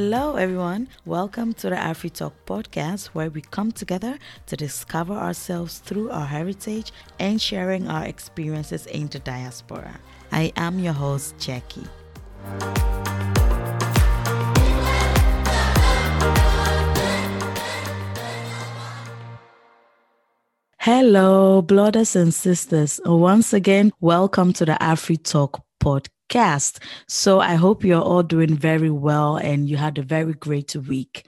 Hello, everyone. Welcome to the Afri Talk podcast, where we come together to discover ourselves through our heritage and sharing our experiences in the diaspora. I am your host, Jackie. Hello, brothers and sisters. Once again, welcome to the Afri Talk podcast. So I hope you're all doing very well and you had a very great week.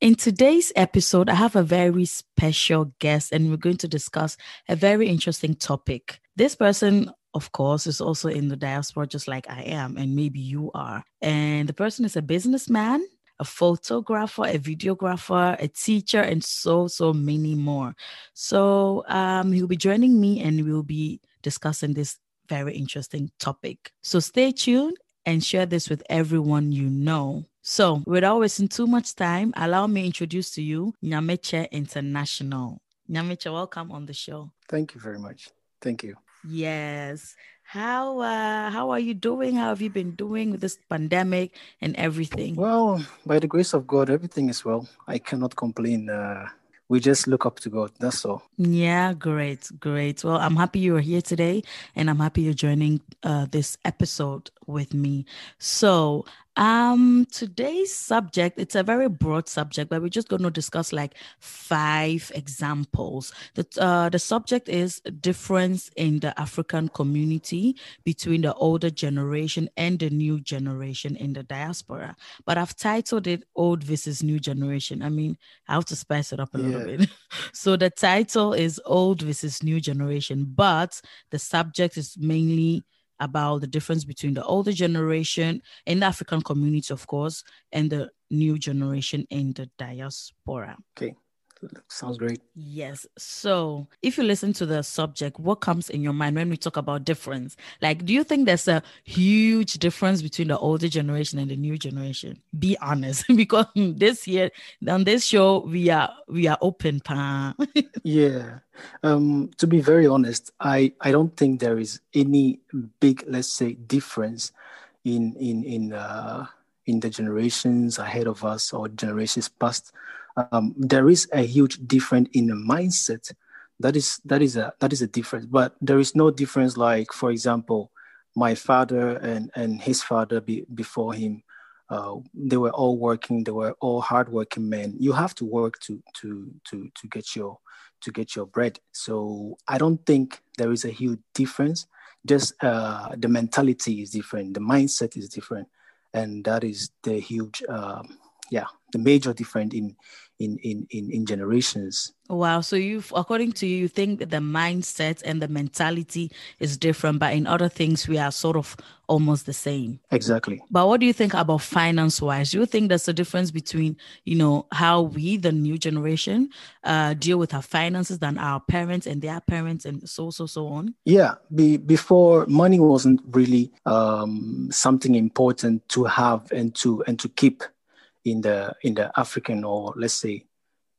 In today's episode, I have a very special guest and we're going to discuss a very interesting topic. This person of course, is also in the diaspora, just like I am, and maybe you are. And the person is a businessman, a photographer, a videographer, a teacher, and so, so many more. So um, he'll be joining me and we'll be discussing this very interesting topic. So stay tuned and share this with everyone you know. So, without wasting too much time, allow me introduce to you Nyameche International. Nyameche, welcome on the show. Thank you very much. Thank you. Yes. How uh how are you doing? How have you been doing with this pandemic and everything? Well, by the grace of God, everything is well. I cannot complain. Uh, we just look up to God. That's all. Yeah, great, great. Well, I'm happy you are here today, and I'm happy you're joining uh, this episode with me. So, um, today's subject, it's a very broad subject, but we're just going to discuss like five examples. The, uh, the subject is difference in the African community between the older generation and the new generation in the diaspora. But I've titled it Old versus New Generation. I mean, I have to spice it up a yeah. little bit. so the title is Old versus New Generation, but the subject is mainly about the difference between the older generation in the African community, of course, and the new generation in the diaspora. Okay. Sounds great. Yes. So, if you listen to the subject, what comes in your mind when we talk about difference? Like, do you think there's a huge difference between the older generation and the new generation? Be honest, because this year on this show we are we are open. Pa. yeah. Um, to be very honest, I I don't think there is any big, let's say, difference in in in uh in the generations ahead of us or generations past um, there is a huge difference in the mindset. That is that is a that is a difference. But there is no difference. Like for example, my father and and his father be, before him, uh, they were all working. They were all hardworking men. You have to work to to to to get your to get your bread. So I don't think there is a huge difference. Just uh, the mentality is different. The mindset is different, and that is the huge. Uh, yeah, the major difference in in in in, in generations. Wow. So you according to you, you think that the mindset and the mentality is different, but in other things we are sort of almost the same. Exactly. But what do you think about finance wise? Do you think there's a difference between, you know, how we, the new generation, uh, deal with our finances than our parents and their parents and so so so on? Yeah. Be, before money wasn't really um, something important to have and to and to keep in the in the African or let's say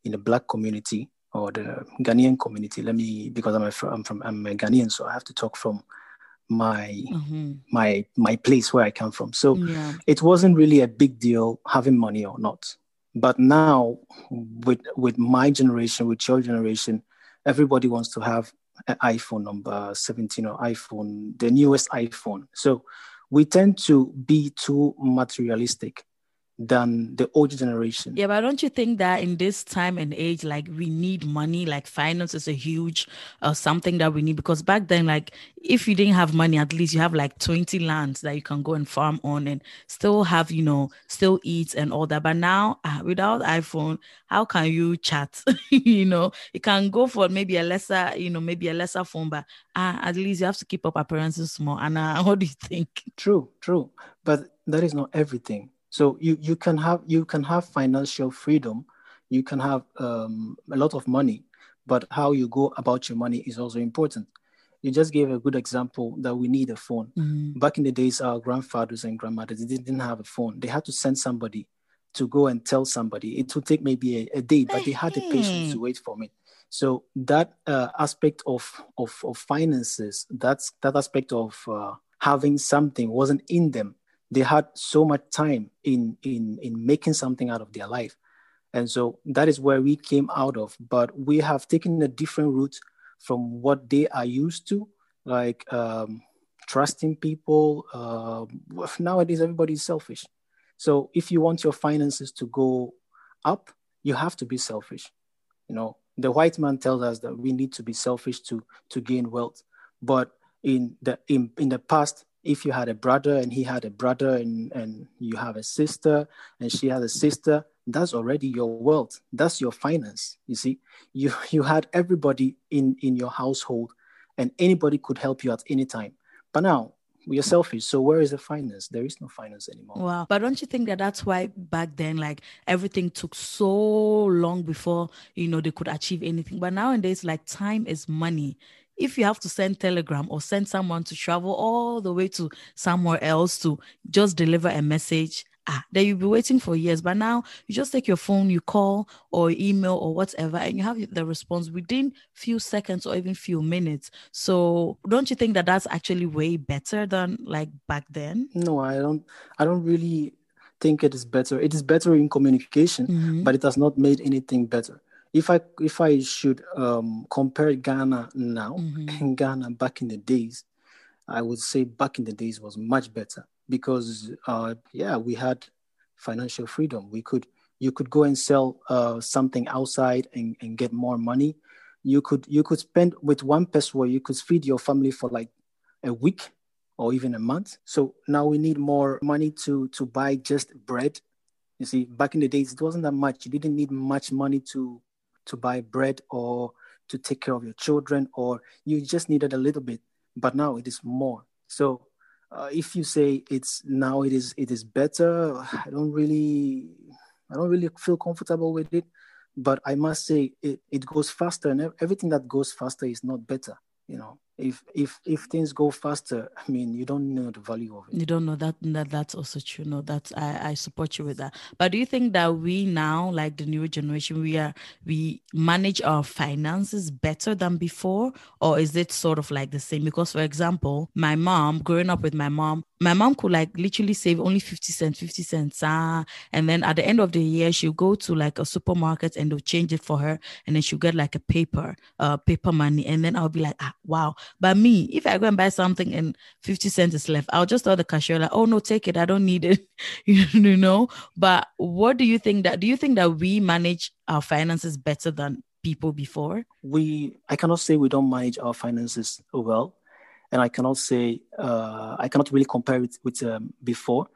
in the black community or the Ghanaian community. Let me because I'm a, I'm from I'm a Ghanaian, so I have to talk from my mm-hmm. my my place where I come from. So yeah. it wasn't really a big deal having money or not. But now with with my generation, with your generation, everybody wants to have an iPhone number 17 or iPhone, the newest iPhone. So we tend to be too materialistic than the older generation. Yeah, but don't you think that in this time and age, like we need money, like finance is a huge uh, something that we need because back then, like if you didn't have money, at least you have like 20 lands that you can go and farm on and still have, you know, still eat and all that. But now uh, without iPhone, how can you chat? you know, you can go for maybe a lesser, you know, maybe a lesser phone, but uh, at least you have to keep up appearances more. And uh, what do you think? True, true. But that is not everything so you, you can have you can have financial freedom, you can have um, a lot of money, but how you go about your money is also important. You just gave a good example that we need a phone. Mm-hmm. Back in the days, our grandfathers and grandmothers they didn't have a phone. They had to send somebody to go and tell somebody. It would take maybe a, a day, but they had the patience to wait for me. So that uh, aspect of, of, of finances, that's that aspect of uh, having something wasn't in them they had so much time in in in making something out of their life. And so that is where we came out of but we have taken a different route from what they are used to like um, trusting people uh, nowadays is selfish. So if you want your finances to go up you have to be selfish. You know the white man tells us that we need to be selfish to to gain wealth. But in the in, in the past if you had a brother and he had a brother and, and you have a sister and she has a sister that's already your wealth that's your finance you see. You you had everybody in in your household and anybody could help you at any time. But now we are selfish so where is the finance? There is no finance anymore. Wow. But don't you think that that's why back then like everything took so long before you know they could achieve anything? But nowadays like time is money if you have to send telegram or send someone to travel all the way to somewhere else to just deliver a message ah then you'll be waiting for years. But now you just take your phone you call or email or whatever and you have the response within few seconds or even few minutes. So don't you think that that's actually way better than like back then? No i don't i don't really think it is better. It is better in communication mm-hmm. but it has not made anything better if I if I should um, compare Ghana now mm-hmm. and Ghana back in the days, I would say back in the days was much better because uh, yeah we had financial freedom. We could you could go and sell uh, something outside and, and get more money. You could you could spend with one peso you could feed your family for like a week or even a month. So now we need more money to to buy just bread. You see, back in the days it wasn't that much. You didn't need much money to to buy bread or to take care of your children, or you just needed a little bit, but now it is more. So uh, if you say it's now it is it is better, I don't really I don't really feel comfortable with it. But I must say it, it goes faster, and everything that goes faster is not better. You know, if if if things go faster i mean you don't know the value of it. You don't know that, that that's also true. No that's I, I support you with that. But do you think that we now like the newer generation we are we manage our finances better than before? Or is it sort of like the same? Because for example my mom growing up with my mom my mom could like literally save only 50 cents 50 cents ah, and then at the end of the year she'll go to like a supermarket and they'll change it for her and then she'll get like a paper uh paper money and then i'll be like ah, wow but me, if I go and buy something and 50 cents is left, I'll just tell the cashier, like, oh no, take it. I don't need it. you know? But what do you think that do you think that we manage our finances better than people before? We I cannot say we don't manage our finances well. And I cannot say uh, I cannot really compare it with um, before,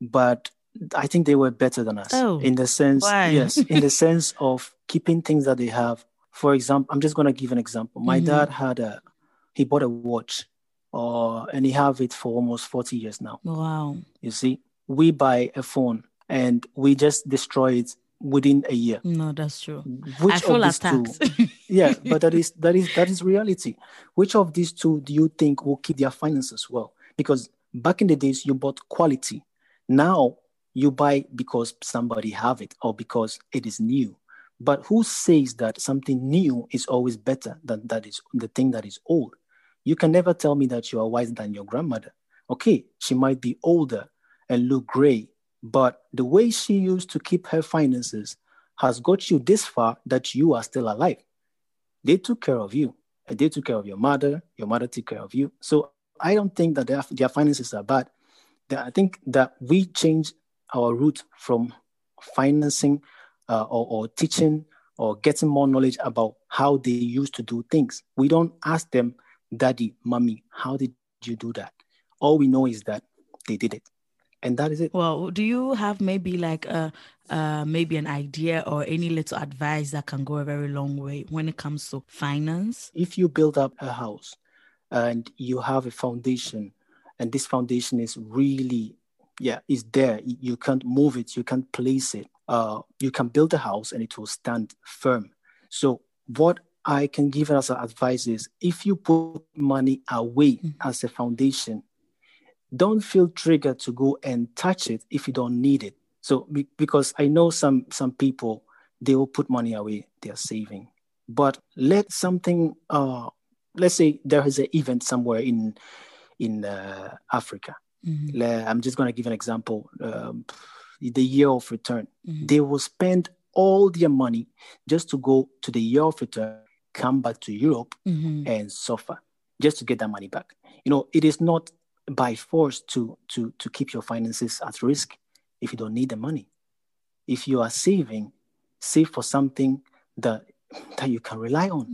but I think they were better than us oh, in the sense, why? yes, in the sense of keeping things that they have. For example, I'm just going to give an example. My mm-hmm. dad had a he bought a watch, uh, and he have it for almost 40 years now. Wow. You see, we buy a phone and we just destroy it within a year. No, that's true. Which I feel attacked. Two, yeah, but that is that is that is reality. Which of these two do you think will keep their finances well? Because back in the days you bought quality. Now you buy because somebody have it or because it is new. But who says that something new is always better than that is the thing that is old? You can never tell me that you are wiser than your grandmother. Okay, she might be older and look gray, but the way she used to keep her finances has got you this far that you are still alive. They took care of you. They took care of your mother. Your mother took care of you. So I don't think that their, their finances are bad. I think that we change our route from financing uh, or, or teaching or getting more knowledge about how they used to do things. We don't ask them Daddy, Mommy, how did you do that? All we know is that they did it. And that is it. Well, do you have maybe like a uh, maybe an idea or any little advice that can go a very long way when it comes to finance? If you build up a house and you have a foundation, and this foundation is really, yeah, is there. You can't move it, you can't place it. Uh, you can build a house and it will stand firm. So, what I can give as an advice is if you put money away mm-hmm. as a foundation, don't feel triggered to go and touch it if you don't need it. So because I know some some people they will put money away, they are saving. But let something uh let's say there is an event somewhere in in uh, Africa Mm-hmm. I'm just going to give an example. Um, the year of return, mm-hmm. they will spend all their money just to go to the year of return, come back to Europe mm-hmm. and suffer just to get that money back. You know, it is not by force to to to keep your finances at risk if you don't need the money. If you are saving, save for something that that you can rely on.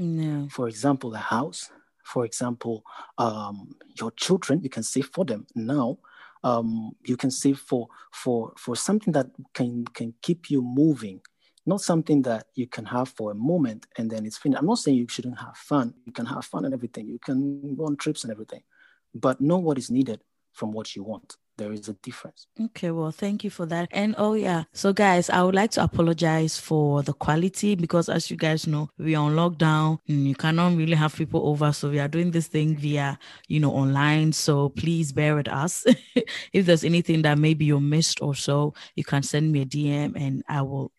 For example, a house. For example, um, your children, you can save for them now. Um, you can save for for for something that can can keep you moving not something that you can have for a moment and then it's finished. I'm not saying you shouldn't have fun. You can have fun and everything. You can go on trips and everything, but know what is needed from what you want. There is a difference. Okay, well, thank you for that. And oh, yeah. So, guys, I would like to apologize for the quality because, as you guys know, we are on lockdown and you cannot really have people over. So, we are doing this thing via, you know, online. So, please bear with us. if there's anything that maybe you missed or so, you can send me a DM and I will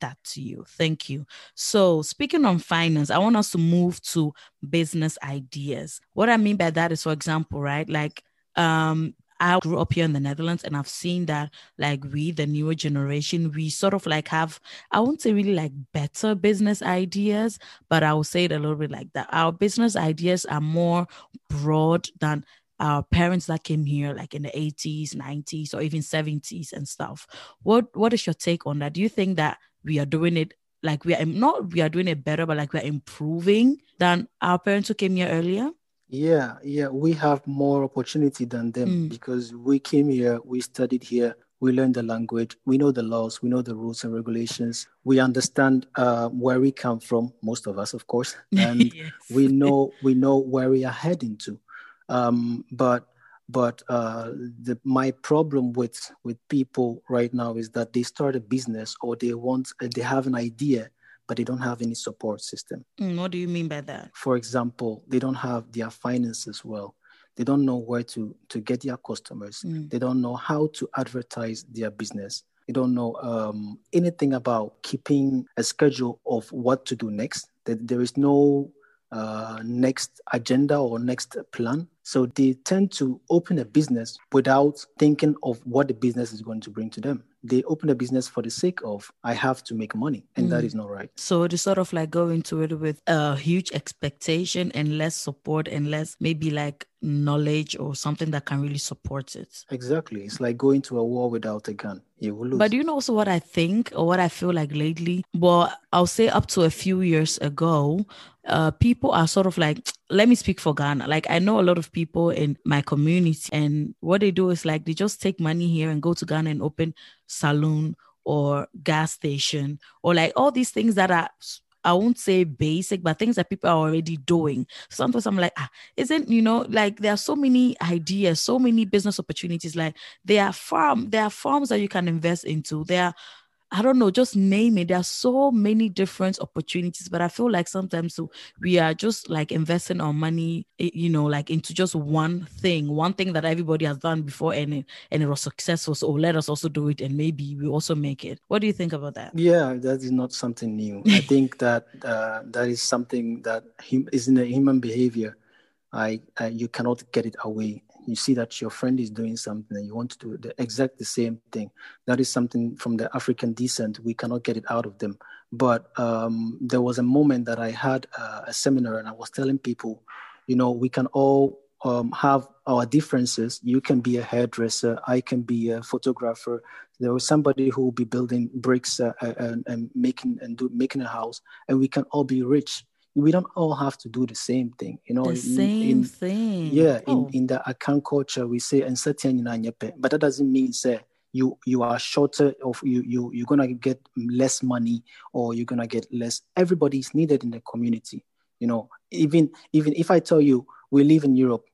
that to you. Thank you. So, speaking on finance, I want us to move to business ideas. What I mean by that is, for example, right, like um, I grew up here in the Netherlands and I've seen that like we, the newer generation, we sort of like have, I won't say really like better business ideas, but I will say it a little bit like that. Our business ideas are more broad than our parents that came here like in the 80s 90s or even 70s and stuff what what is your take on that do you think that we are doing it like we are not we are doing it better, but like we're improving than our parents who came here earlier. Yeah, yeah, we have more opportunity than them mm. because we came here, we studied here, we learned the language, we know the laws, we know the rules and regulations, we understand uh, where we come from, most of us, of course, and yes. we know we know where we are heading to. Um, but but uh, the, my problem with with people right now is that they start a business or they want they have an idea but they don't have any support system. Mm, what do you mean by that? For example they don't have their finances well. They don't know where to to get their customers. Mm. they don't know how to advertise their business. They don't know um, anything about keeping a schedule of what to do next. That there is no uh, next agenda or next plan. So they tend to open a business without thinking of what the business is going to bring to them. They open a business for the sake of, I have to make money, and mm. that is not right. So they sort of like go into it with a huge expectation and less support and less maybe like knowledge or something that can really support it. Exactly. It's like going to a war without a gun. You will lose. But do you know also what I think or what I feel like lately? Well, I'll say up to a few years ago, uh, people are sort of like, let me speak for Ghana. Like I know a lot of people in my community, and what they do is like they just take money here and go to Ghana and open saloon or gas station or like all these things that are I won't say basic, but things that people are already doing. Sometimes I'm like, ah, isn't you know, like there are so many ideas, so many business opportunities. Like there are farm, there are farms that you can invest into. There are I don't know, just name it. There are so many different opportunities, but I feel like sometimes we are just like investing our money, you know, like into just one thing, one thing that everybody has done before and it, and it was successful. So let us also do it and maybe we also make it. What do you think about that? Yeah, that is not something new. I think that uh, that is something that is in the human behavior. I, I you cannot get it away you see that your friend is doing something and you want to do the exact the same thing. That is something from the african descent. We cannot get it out of them. But um, there was a moment that i had uh, a seminar and i was telling people you know we can all um, have our differences. You can be a hairdresser. I can be a photographer. There was somebody who will be building bricks uh, uh and, and, making and do, making a house and we can all be rich we don't all have to do the same thing you know the same in, thing. yeah oh. in, in the Akan culture we say but that doesn't mean say you you are shorter of you you you're gonna get less money or you're gonna get less. Everybody is needed in the community you know. Even even if i tell you we live in europe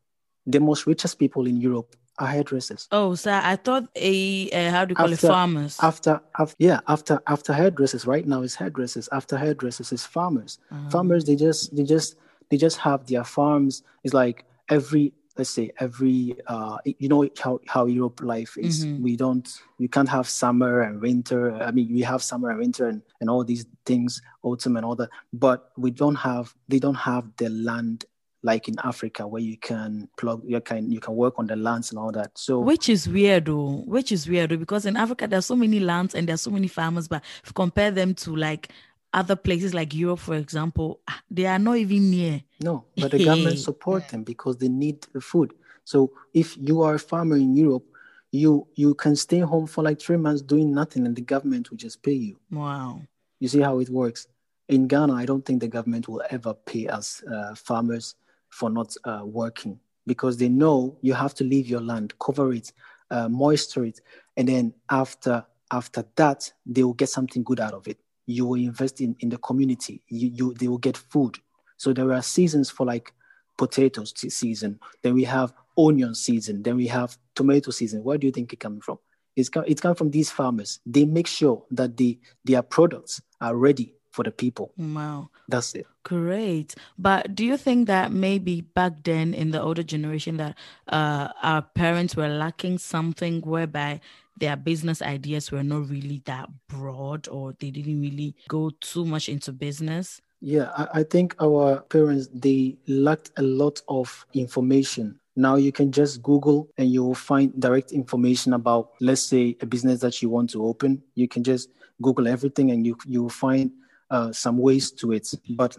the most richest people in europe are hairdressers. Oh, so I thought a uh, how do you call after, it farmers? After, after yeah, after after hairdressers. Right now it's hairdressers. After hairdressers is farmers. Uh-huh. Farmers they just they just they just have their farms. It's like every let's say every uh you know how how Europe life is. Mm-hmm. We don't we can't have summer and winter. I mean we have summer and winter and, and all these things, autumn and all that, but we don't have they don't have the land like in Africa where you can plug you can you can work on the lands and all that. So which is weird though, which is weird though, because in Africa there's so many lands and there's so many farmers, but if you compare them to like other places like Europe, for example, ah, they are not even near. No, but the government support them because they need the food. So if you are a farmer in Europe, you you can stay home for like three months doing nothing, and the government will just pay you. Wow. You see how it works. In Ghana, I don't think the government will ever pay us uh, farmers for not uh, working because they know you have to leave your land, cover it, uh, moisture it, and then after after that, they will get something good out of it you will invest in, in the community. You, you they will get food. So there are seasons for like potatoes season. Then we have onion season. Then we have tomato season. Where do you think it coming from? It's come, it's coming from these farmers. They make sure that the their products are ready for the people. Wow. That's it. Great. But do you think that maybe back then in the older generation that uh, our parents were lacking something whereby their business ideas were not really that broad or they didn't really go too much into business? Yeah, I, I think our parents they lacked a lot of information now you can just Google and you will find direct information about, let's say, a business that you want to open. You can just Google everything and you you will find uh, some ways to it. But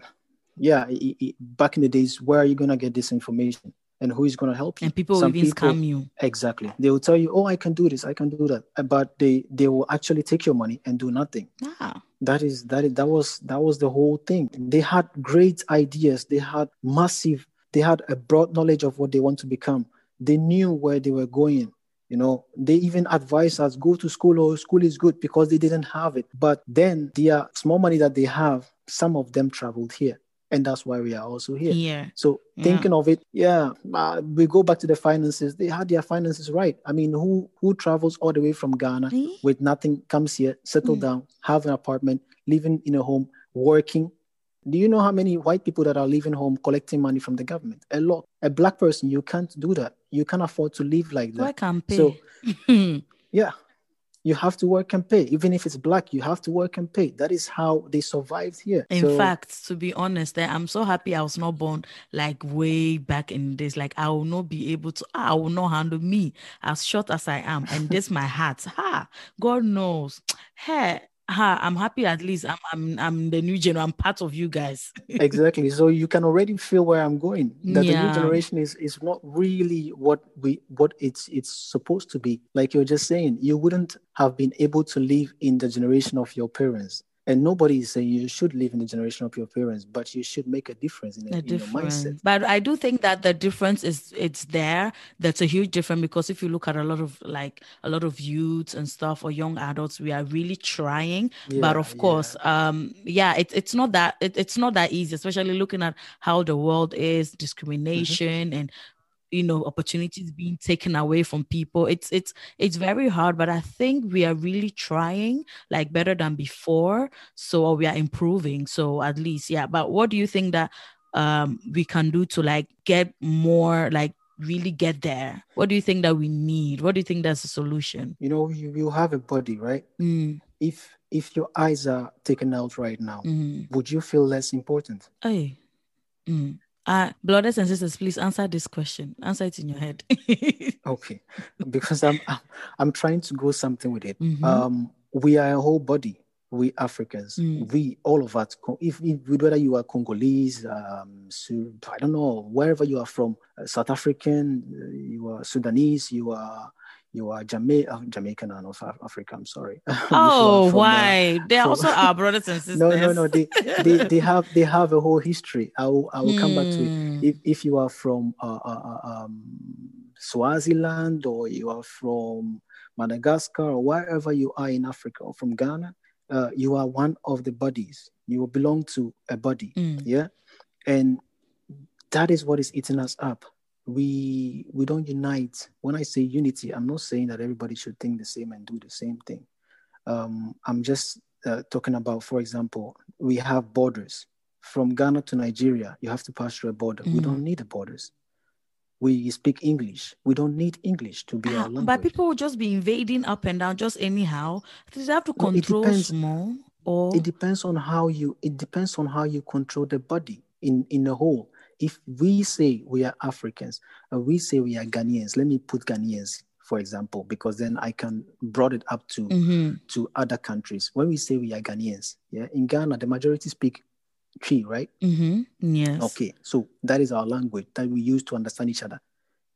yeah, it, it, back in the days, where are you gonna get this information? and who is going to help you. And people Some will even people, scam you. Exactly. They will tell you, "Oh, I can do this, I can do that," uh, but they they will actually take your money and do nothing. Ah. That is that is that was that was the whole thing. They had great ideas. They had massive. They had a broad knowledge of what they want to become. They knew where they were going. You know, they even advise us go to school or school is good because they didn't have it. But then the small money that they have, some of them traveled here and that's why we are also here. Yeah. So thinking yeah. of it, yeah, uh, we go back to the finances. They had their finances right. I mean, who who travels all the way from Ghana really? with nothing, comes here, settle mm. down, have an apartment, living in a home, working. Do you know how many white people that are leaving home collecting money from the government? A lot. A black person, you can't do that. You can't afford to live like that. I can't pay. So, yeah, you have to work and pay. Even if it's black, you have to work and pay. That is how they survived here. In so, fact, to be honest, eh, I'm so happy I was not born like way back in this. Like I will not be able to, I will not handle me as short as I am. And this my heart. Ha, God knows. Hey, ha, I'm happy at least I'm I'm I'm the new generation. I'm part of you guys. exactly. So you can already feel where I'm going. That yeah. the new generation is is not really what we what it's it's supposed to be. Like you're just saying, you wouldn't have been able to live in the generation of your parents and nobody is saying you should live in the generation of your parents but you should make a difference in, a, in your mindset but i do think that the difference is it's there that's a huge difference because if you look at a lot of like a lot of youths and stuff or young adults we are really trying yeah, but of course yeah. um yeah it, it's not that it, it's not that easy especially looking at how the world is discrimination mm-hmm. and you know opportunities being taken away from people. It's it's it's very hard but i think we are really trying like better than before so we are improving. So at least yeah but what do you think that um we can do to like get more like really get there? What do you think that we need? What do you think that's the solution? You know you, you have a body right? Mm. if if your eyes are taken out right now mm-hmm. would you feel less important? Hey. Mm. Uh, brothers and sisters, please answer this question. Answer it in your head. okay, because I'm, I'm, I'm trying to go something with it. Mm-hmm. Um, we are a whole body. We Africans, mm. we all of us. If, if whether you are Congolese, um, I don't know, wherever you are from, uh, South African, uh, you are Sudanese, you are you are Jama- uh, Jamaican and of Africa. I'm sorry. Oh, why? They're also our brothers and sisters. No, no, no. They, they, they have they have a whole history. I will, I will hmm. come back to it. Hmm. If, if you are from uh, uh, uh, um, Swaziland or you are from Madagascar or wherever you are in Africa or from Ghana, uh, you are one of the bodies. You belong to a body. Mm. Yeah, and that is what is eating us up we we don't unite. When I say unity, I'm not saying that everybody should think the same and do the same thing. Um, I'm just uh, talking about, for example, we have borders from Ghana to Nigeria. You have to pass through a border. Mm. We don't need the borders. We speak English. We don't need English to be our language. But people will just be invading up and down just anyhow. They have to control no, it depends, more. Or it depends on how you. It depends on how you control the body in in a whole If we say we are Africans and we say we are Ghanaians, let me put Ghanaians for example, because then I can broad it up to Mm-hmm. to other countries. When we say we are Ghanaians, yeah, in Ghana the majority speak Twi, right? Mm-hmm. Yes. Okay, so that is our language that we use to understand each other.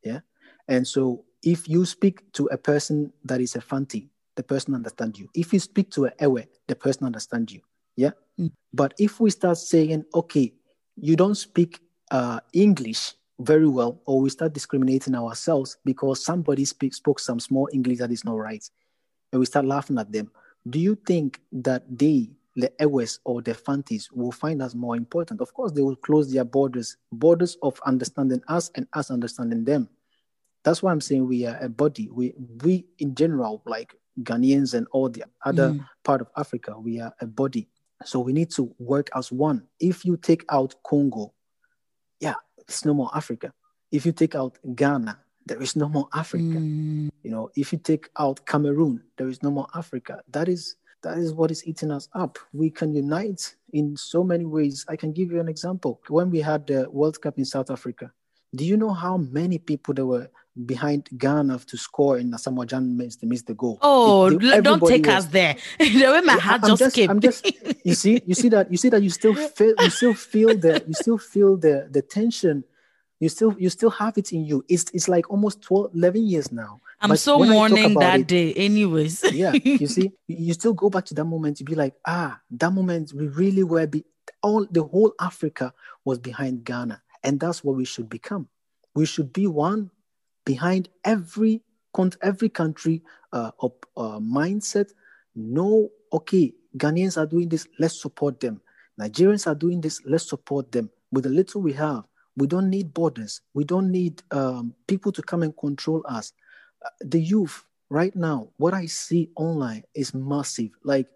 Yeah. And so if you speak to a person that is a Fanti, the person understand you. If you speak to a Ewe, the person understand you. Yeah. Mm. But if we start saying, okay, you don't speak uh, English very well, or we start discriminating ourselves because somebody speak, spoke some small English that is not right, and we start laughing at them, do you think that they, the Ewes or the Fantis, will find us more important? Of course, they will close their borders, borders of understanding us and us understanding them. That's why I'm saying we are a body. We, we in general, like Ghanaians and all the other Mm. part of Africa, we are a body. So we need to work as one. If you take out Congo, yeah, it's no more Africa. If you take out Ghana, there is no more Africa. Mm. You know, if you take out Cameroon, there is no more Africa. That is that is what is eating us up. We can unite in so many ways. I can give you an example. When we had the World Cup in South Africa, do you know how many people there were behind Ghana to score and Asamoah Gyan missed, missed the goal? Oh, It- they- don't take was- us there. the way my heart I'm just, just- skipped. I'm just- you see you see that you see that you still feel you still feel the you still feel the the tension you still you still have it in you it's it's like almost 12 11 years now I'm But so when I talk mourning that it- day, anyways. yeah you see you still go back to that moment to be like ah that moment we really were be all the whole africa was behind ghana and that's what we should become we should be one behind every every country uh, uh, mindset no okay ghanaians are doing this let's support them. Nigerians are doing this let's support them. With the little we have we don't need borders. We don't need um, people to come and control us. Uh, the youth right now what i see online is massive. Like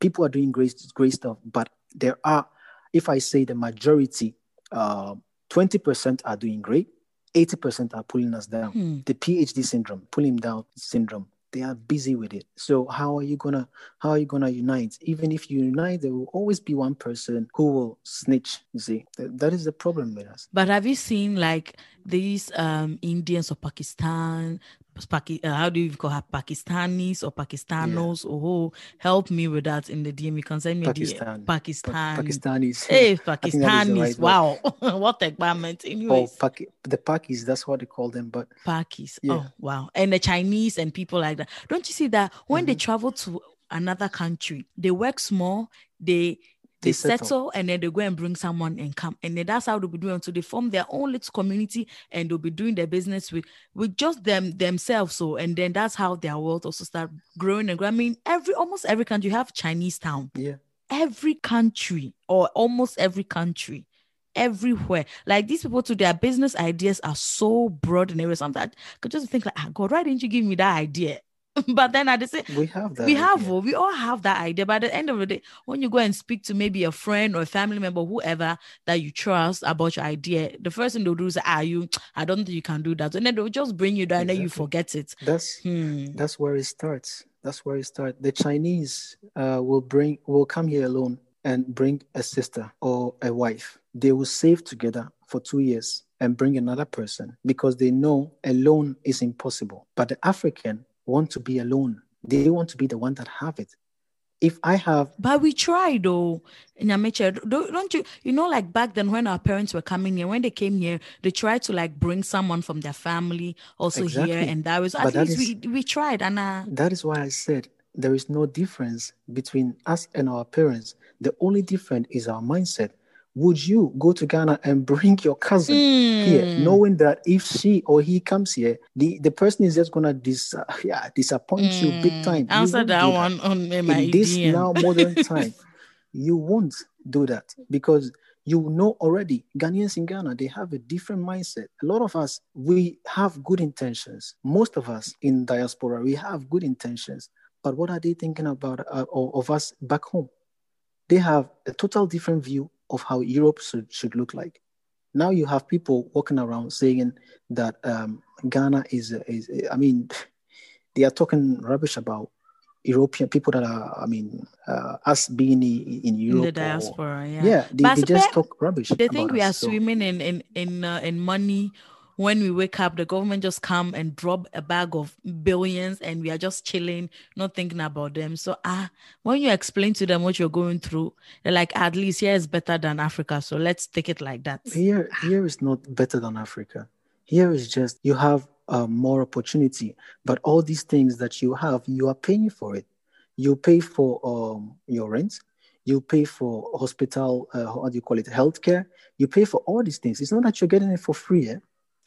people are doing great great stuff but there are if i say the majority uh, 20% are doing great 80% are pulling us down. Hmm. the phd syndrome pulling down syndrome. They are busy with it. So how are you gonna how are you gonna unite? Even if you unite there will always be one person who will snitch you see. Th- that is the problem with us. But have you seen like these um Indians or Pakistan, Paki, uh, how do you call her Pakistanis or Pakistanos? Oh, help me with that in the DM. You can send me Pakistan. Pa- Pakistan. pakistanis Hey, think that is the Pakistanis. right wow. what a garment. or Anyways, Paki- the pakis that's what they call them but Pakis. Yeah. Oh, wow. And the Chinese and people like that. Don't you see that when they Mhm. travel to another country, they work small, they they, settle. settle. and then they go and bring someone and come. And then that's how they'll be doing. So they form their own little community and they'll be doing their business with with just them themselves. So and then that's how their world also start growing and growing. I mean, every almost every country you have Chinese town yeah every country or almost every country everywhere like these people to their business ideas are so broad and everything sometimes I could just think like ah, god why didn't you give me that idea but then at the same we have that we have idea. oh, we all have that idea. But at the end of the day when you go and speak to maybe a friend or a family member whoever that you trust about your idea the first thing they'll do is ah you i don't think you can do that. And then they'll just bring you down and then you forget it. That's Hmm. that's where it starts. That's where it starts. The chinese uh, will bring will come here alone and bring a sister or a wife. They will save together for two years and bring another person because they know alone is impossible. But the african want to be alone they want to be the one that have it if i have But we tried though. Nyameche, don't, don't you you know like back then when our parents were coming here, when they came here, they tried to like bring someone from their family also here, and that was at But least is- we we tried and uh That is why I said there is no difference between us and our parents. The only difference is our mindset. Would you go to Ghana and bring your cousin here, mm, knowing that if she or he comes here, the, the person is just gonna dis, uh, yeah, disappoint you big mm, time. Answer that one on my In this DM. now modern time, you won't do that because you know already Ghanaians in Ghana they have a different mindset. A lot of us we have good intentions. Most of us in diaspora we have good intentions, but what are they thinking about uh, of us back home? They have a total different view of how Europe should, should look like. Now you have people walking around saying that um, Ghana is, is, I mean, they are talking rubbish about European people that are, I mean, uh, us being in, in Europe, in the diaspora, or, yeah, yeah, they, they just talk rubbish. They think we us, are so. swimming in in in uh, in money. When we wake up, the government just come and drop a bag of billions, and we are just chilling, not thinking about them. So, ah, when you explain to them what you're going through, they're like, at least here is better than Africa. So let's take it like that. Here, here is not better than Africa. Here is just you have uh, more opportunity. But all these things that you have, you are paying for it. You pay for um, your rent. You pay for hospital, uh, how do you call it, healthcare. You pay for all these things. It's not that you're getting it for free. Eh?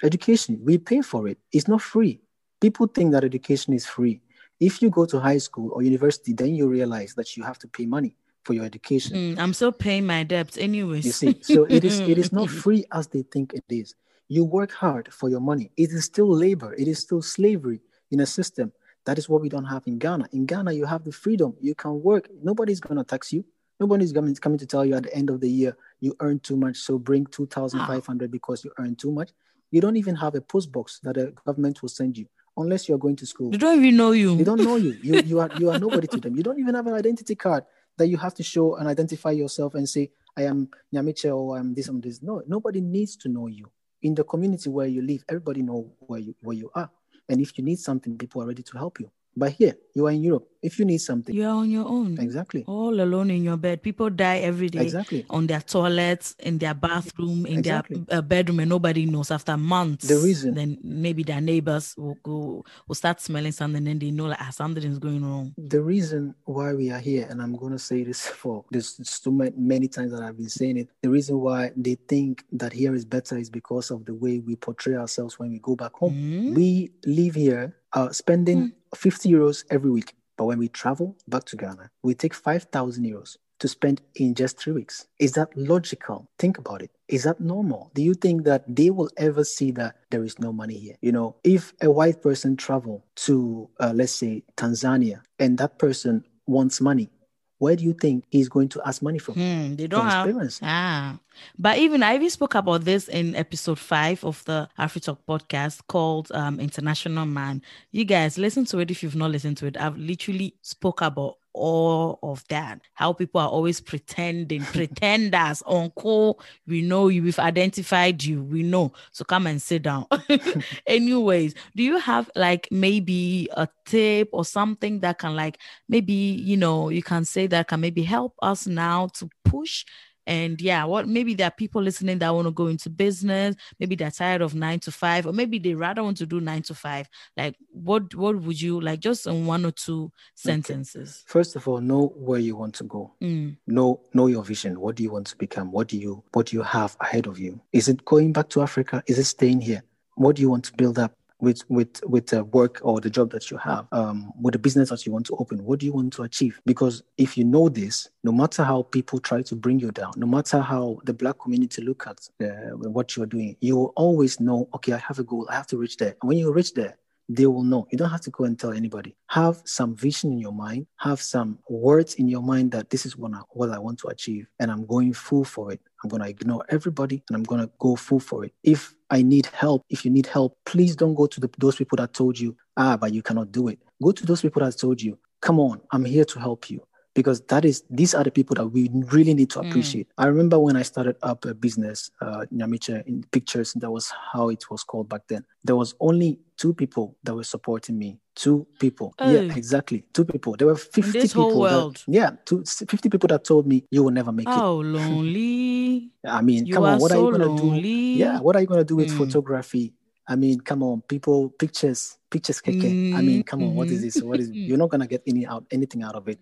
Education, we pay for it. It's not free. People think that education is free. If you go to high school or university, then you realize that you have to pay money for your education. Mm, I'm still paying my debts anyways. You see, so it is it is not free as they think it is. You work hard for your money. It is still labor, it is still slavery in a system. That is what we don't have in Ghana. In Ghana, you have the freedom. You can work. Nobody's going to tax you. Nobody's coming to tell you at the end of the year you earn too much, so bring 2,500 because you earn too much. You don't even have a post box that the government will send you unless you're going to school. They don't even know you. They don't know you. You, you, are, you are nobody to them. You don't even have an identity card that you have to show and identify yourself and say, I am Nyamiche or I'm this and this. No, nobody needs to know you in the community where you live, everybody know where you where you are. And if you need something, people are ready to help you. But here, you are in Europe. If you need something, you are on your own. Exactly. All alone in your bed. People die every day. Exactly. On their toilets, in their bathroom, in exactly. their uh, bedroom, and nobody knows. After months, the reason then maybe their neighbors will go will start smelling something, and they know like ah, something is going wrong. The reason why we are here, and I'm gonna say this for this too many times that I've been saying it. The reason why they think that here is better is because of the way we portray ourselves when we go back home. Mm. We live here uh, spending mm. 50 euros every week. But when we travel back to Ghana, we take 5,000 euros to spend in just three weeks. Is that logical? Think about it. Is that normal? Do you think that they will ever see that there is no money here? You know, if a white person travel to, uh, let's say, Tanzania, and that person wants money, where do you think he's going to ask money from? Hmm, they don't have. Parents. Ah, but even I even spoke about this in episode five of the AfriTalk podcast called um, International Man. You guys listen to it if you've not listened to it. I've literally spoke about all of that. How people are always pretending, pretenders, uncle. We know you, we've identified you, we know. So come and sit down. Anyways, do you have like maybe a tip or something that can like maybe, you know, you can say that can maybe help us now to push and yeah, what maybe there are people listening that want to go into business, maybe they're tired of nine to five, or maybe they rather want to do nine to five. Like what what would you like just in one or two sentences? Okay. First of all, know where you want to go. Mm. Know know your vision. What do you want to become? What do you what do you have ahead of you? Is it going back to Africa? Is it staying here? What do you want to build up? With with with the work or the job that you have um, with the business that you want to open what do you want to achieve? Because if you know this no matter how people try to bring you down no matter how the black community look at uh, what you're doing you will always know okay i have a goal i have to reach there. And when you reach there they will know. You don't have to go and tell anybody. Have some vision in your mind, have some words in your mind that this is what I, what I want to achieve, and I'm going full for it. I'm going to ignore everybody and I'm going to go full for it. If I need help, if you need help, please don't go to the, those people that told you, ah, but you cannot do it. Go to those people that told you, come on, I'm here to help you because that is these are the people that we really need to mm. appreciate. Mm. I remember when I started up a business, uh, Nyamiche in pictures, that was how it was called back then. There was only two people that were supporting me. Two people. Oh. Yeah, exactly. Two people. There were 50 people. That, yeah, two, 50 people that told me you will never make it. Oh, lonely. I mean, you come on, what so are you going to do? Yeah, what are you going to do with mm. photography? I mean, come on, people, pictures, pictures, keke. Mm-hmm. I mean, come on, what is this? What is you're not gonna get any out anything out of it.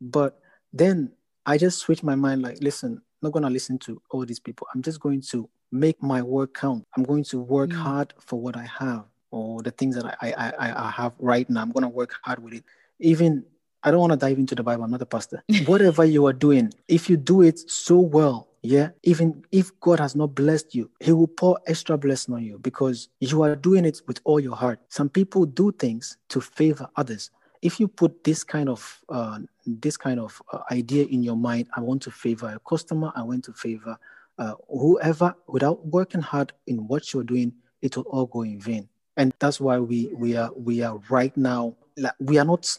But then I just switched my mind like, listen, I'm not going to listen to all these people. I'm just going to make my work count. I'm going to work mm. hard for what I have or the things that I, I, I, have right now. I'm going to work hard with it. Even, I don't want to dive into the Bible. I'm not a pastor. Whatever you are doing, if you do it so well, yeah, even if God has not blessed you, He will pour extra blessing on you because you are doing it with all your heart. Some people do things to favor others if you put this kind of uh, this kind of uh, idea in your mind, I want to favor a customer, I want to favor uh, whoever, without working hard in what you're doing, it will all go in vain. And that's why we we are we are right now like we are not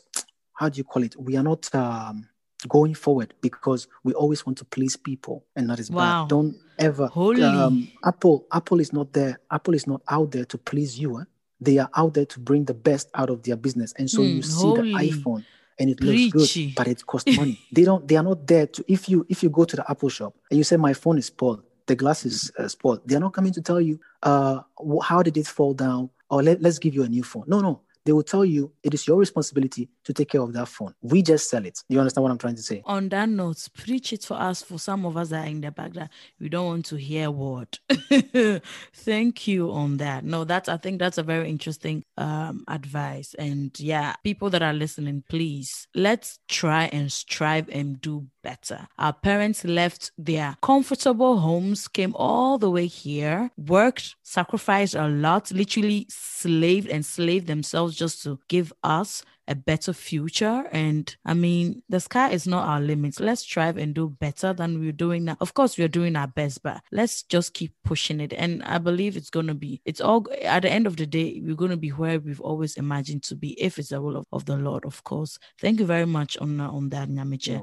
how do you call it? We are not um, going forward because we always want to please people, and that is wow. bad. Don't ever. Holy. Um, Apple, Apple is not there. Apple is not out there to please you. Eh? They are out there to bring the best out of their business, and so mm, you see holy. the iPhone and it Preachy. looks good, but it costs money. they don't. They are not there to. If you if you go to the Apple shop and you say my phone is spoiled, the glass is uh, spoiled, they are not coming to tell you uh, how did it fall down or let, let's give you a new phone. No, no, they will tell you it is your responsibility to take care of that phone. We just sell it. Do you understand what I'm trying to say? On that note, preach it for us, for some of us that are in the background. we don't want to hear word. Thank you on that. No, that's I think that's a very interesting um, advice. And yeah, people that are listening, please let's try and strive and do better. Our parents left their comfortable homes, came all the way here, worked, sacrificed a lot, literally slaved and slaved themselves just to give us a better future. And I mean, the sky is not our limit. Let's strive and do better than we're doing now. Of course, we're doing our best, but let's just keep pushing it. And I believe it's going to be, it's all at the end of the day, we're going to be where we've always imagined to be, if it's the will of, of the Lord, of course. Thank you very much on, on that, Nyamiche.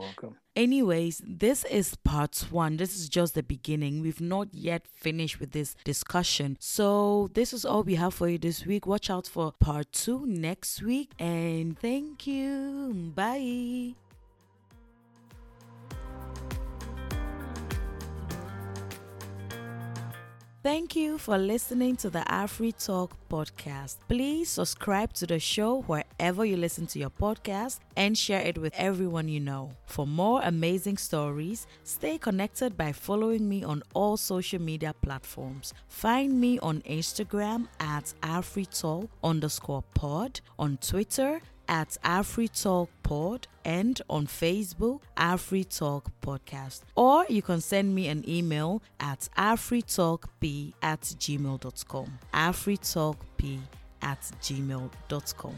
Anyways, this is part one. This is just the beginning. We've not yet finished with this discussion. So, this is all we have for you this week. Watch out for part two next week. And thank you. Bye. Thank you for listening to the Afri Talk podcast. Please subscribe to the show wherever you listen to your podcast and share it with everyone you know. For more amazing stories, stay connected by following me on all social media platforms. Find me on Instagram at AfriTalk underscore pod, on Twitter at AfriTalk Pod and on Facebook, AfriTalk Podcast. Or you can send me an email at afritalkp at gmail.com. afritalkp at gmail.com.